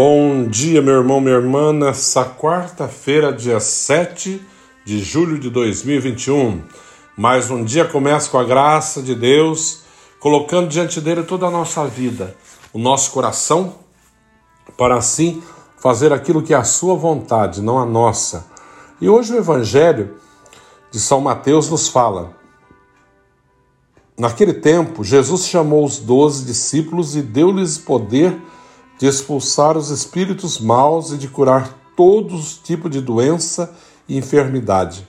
Bom dia, meu irmão, minha irmã, nessa quarta-feira, dia 7 de julho de 2021. Mais um dia começa com a graça de Deus, colocando diante dele toda a nossa vida, o nosso coração, para assim fazer aquilo que é a sua vontade, não a nossa. E hoje o Evangelho de São Mateus nos fala. Naquele tempo, Jesus chamou os doze discípulos e deu-lhes poder de expulsar os espíritos maus e de curar todos tipos de doença e enfermidade.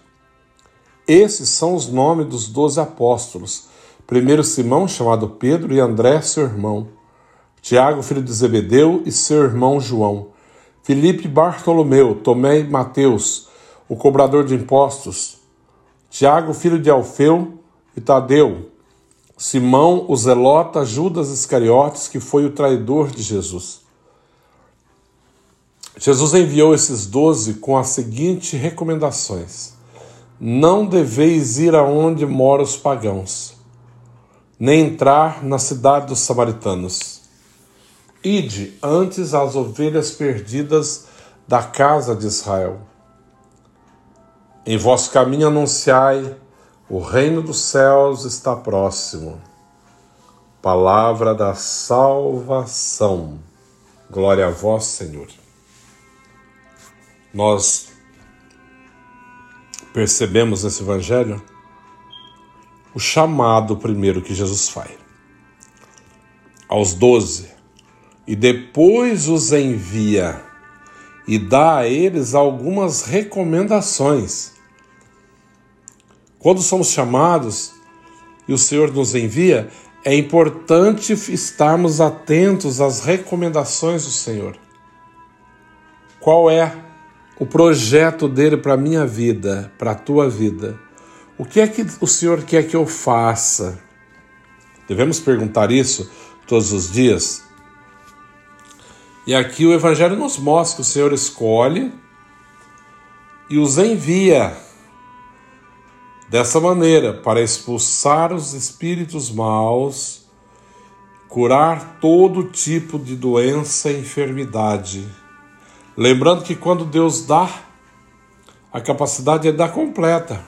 Esses são os nomes dos doze apóstolos. Primeiro Simão, chamado Pedro, e André, seu irmão. Tiago, filho de Zebedeu, e seu irmão João. Filipe Bartolomeu, Tomé e Mateus, o cobrador de impostos. Tiago, filho de Alfeu, e Tadeu, Simão, o Zelota, Judas Iscariotes, que foi o traidor de Jesus. Jesus enviou esses doze com as seguintes recomendações: Não deveis ir aonde moram os pagãos, nem entrar na cidade dos samaritanos. Ide antes as ovelhas perdidas da casa de Israel. Em vosso caminho anunciai o reino dos céus está próximo. Palavra da salvação. Glória a vós, Senhor. Nós percebemos nesse evangelho o chamado primeiro que Jesus faz aos doze e depois os envia e dá a eles algumas recomendações quando somos chamados e o Senhor nos envia, é importante estarmos atentos às recomendações do Senhor. Qual é o projeto dele para a minha vida, para a tua vida? O que é que o Senhor quer que eu faça? Devemos perguntar isso todos os dias. E aqui o Evangelho nos mostra que o Senhor escolhe e os envia Dessa maneira, para expulsar os espíritos maus, curar todo tipo de doença e enfermidade. Lembrando que quando Deus dá, a capacidade é dar completa.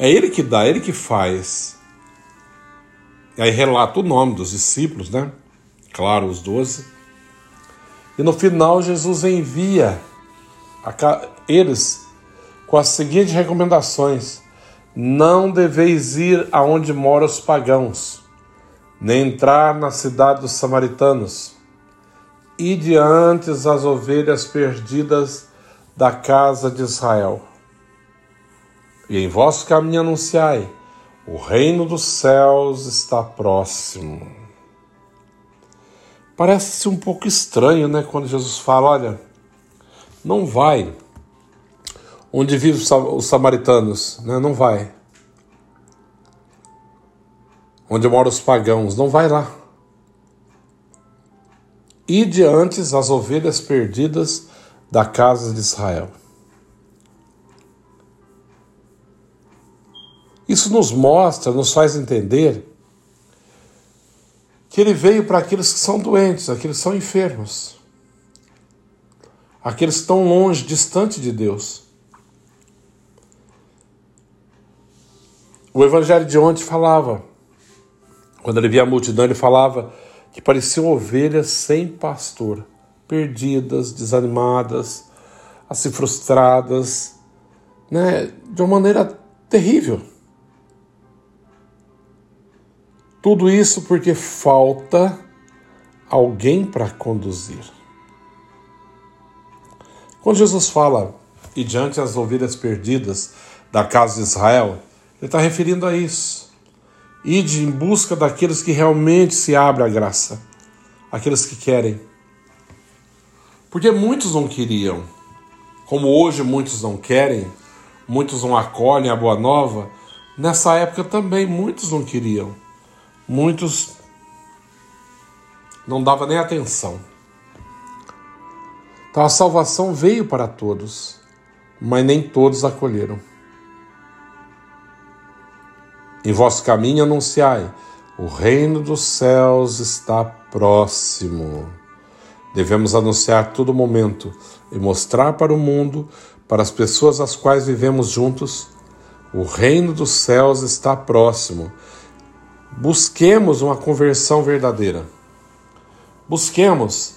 É Ele que dá, é Ele que faz. E aí relata o nome dos discípulos, né? Claro, os doze. E no final, Jesus envia eles com as seguintes recomendações: Não deveis ir aonde moram os pagãos, nem entrar na cidade dos samaritanos. E diante as ovelhas perdidas da casa de Israel. E em vosso caminho anunciai: o reino dos céus está próximo. Parece um pouco estranho, né, quando Jesus fala: olha, não vai onde vivem os samaritanos, né? não vai. Onde moram os pagãos, não vai lá. E diante as ovelhas perdidas da casa de Israel. Isso nos mostra, nos faz entender que ele veio para aqueles que são doentes, aqueles que são enfermos, aqueles que estão longe, distante de Deus. O evangelho de ontem falava, quando ele via a multidão, ele falava que pareciam ovelhas sem pastor, perdidas, desanimadas, assim frustradas, né, de uma maneira terrível. Tudo isso porque falta alguém para conduzir. Quando Jesus fala, e diante as ovelhas perdidas da casa de Israel, ele está referindo a isso. Ide em busca daqueles que realmente se abrem à graça, aqueles que querem. Porque muitos não queriam, como hoje muitos não querem, muitos não acolhem a boa nova, nessa época também muitos não queriam, muitos não davam nem atenção. Então a salvação veio para todos, mas nem todos acolheram. Em vosso caminho anunciai: o reino dos céus está próximo. Devemos anunciar todo momento e mostrar para o mundo, para as pessoas às quais vivemos juntos, o reino dos céus está próximo. Busquemos uma conversão verdadeira. Busquemos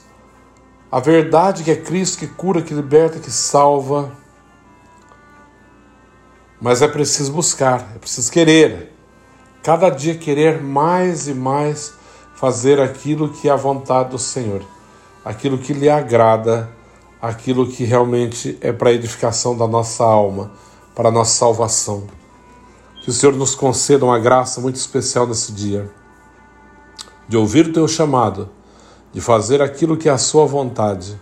a verdade que é Cristo que cura, que liberta, que salva. Mas é preciso buscar, é preciso querer. Cada dia querer mais e mais fazer aquilo que é a vontade do Senhor, aquilo que lhe agrada, aquilo que realmente é para a edificação da nossa alma, para a nossa salvação. Que o Senhor nos conceda uma graça muito especial nesse dia, de ouvir o teu chamado, de fazer aquilo que é a sua vontade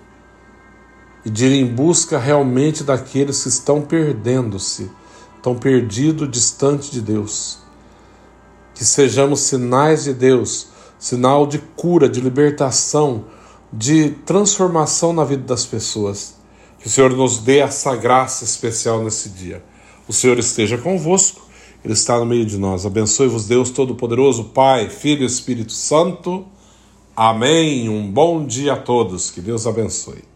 e de ir em busca realmente daqueles que estão perdendo-se, estão perdidos distante de Deus. Que sejamos sinais de Deus sinal de cura, de libertação, de transformação na vida das pessoas. Que o Senhor nos dê essa graça especial nesse dia. O Senhor esteja convosco, Ele está no meio de nós. Abençoe-vos, Deus Todo-Poderoso, Pai, Filho e Espírito Santo. Amém. Um bom dia a todos. Que Deus abençoe.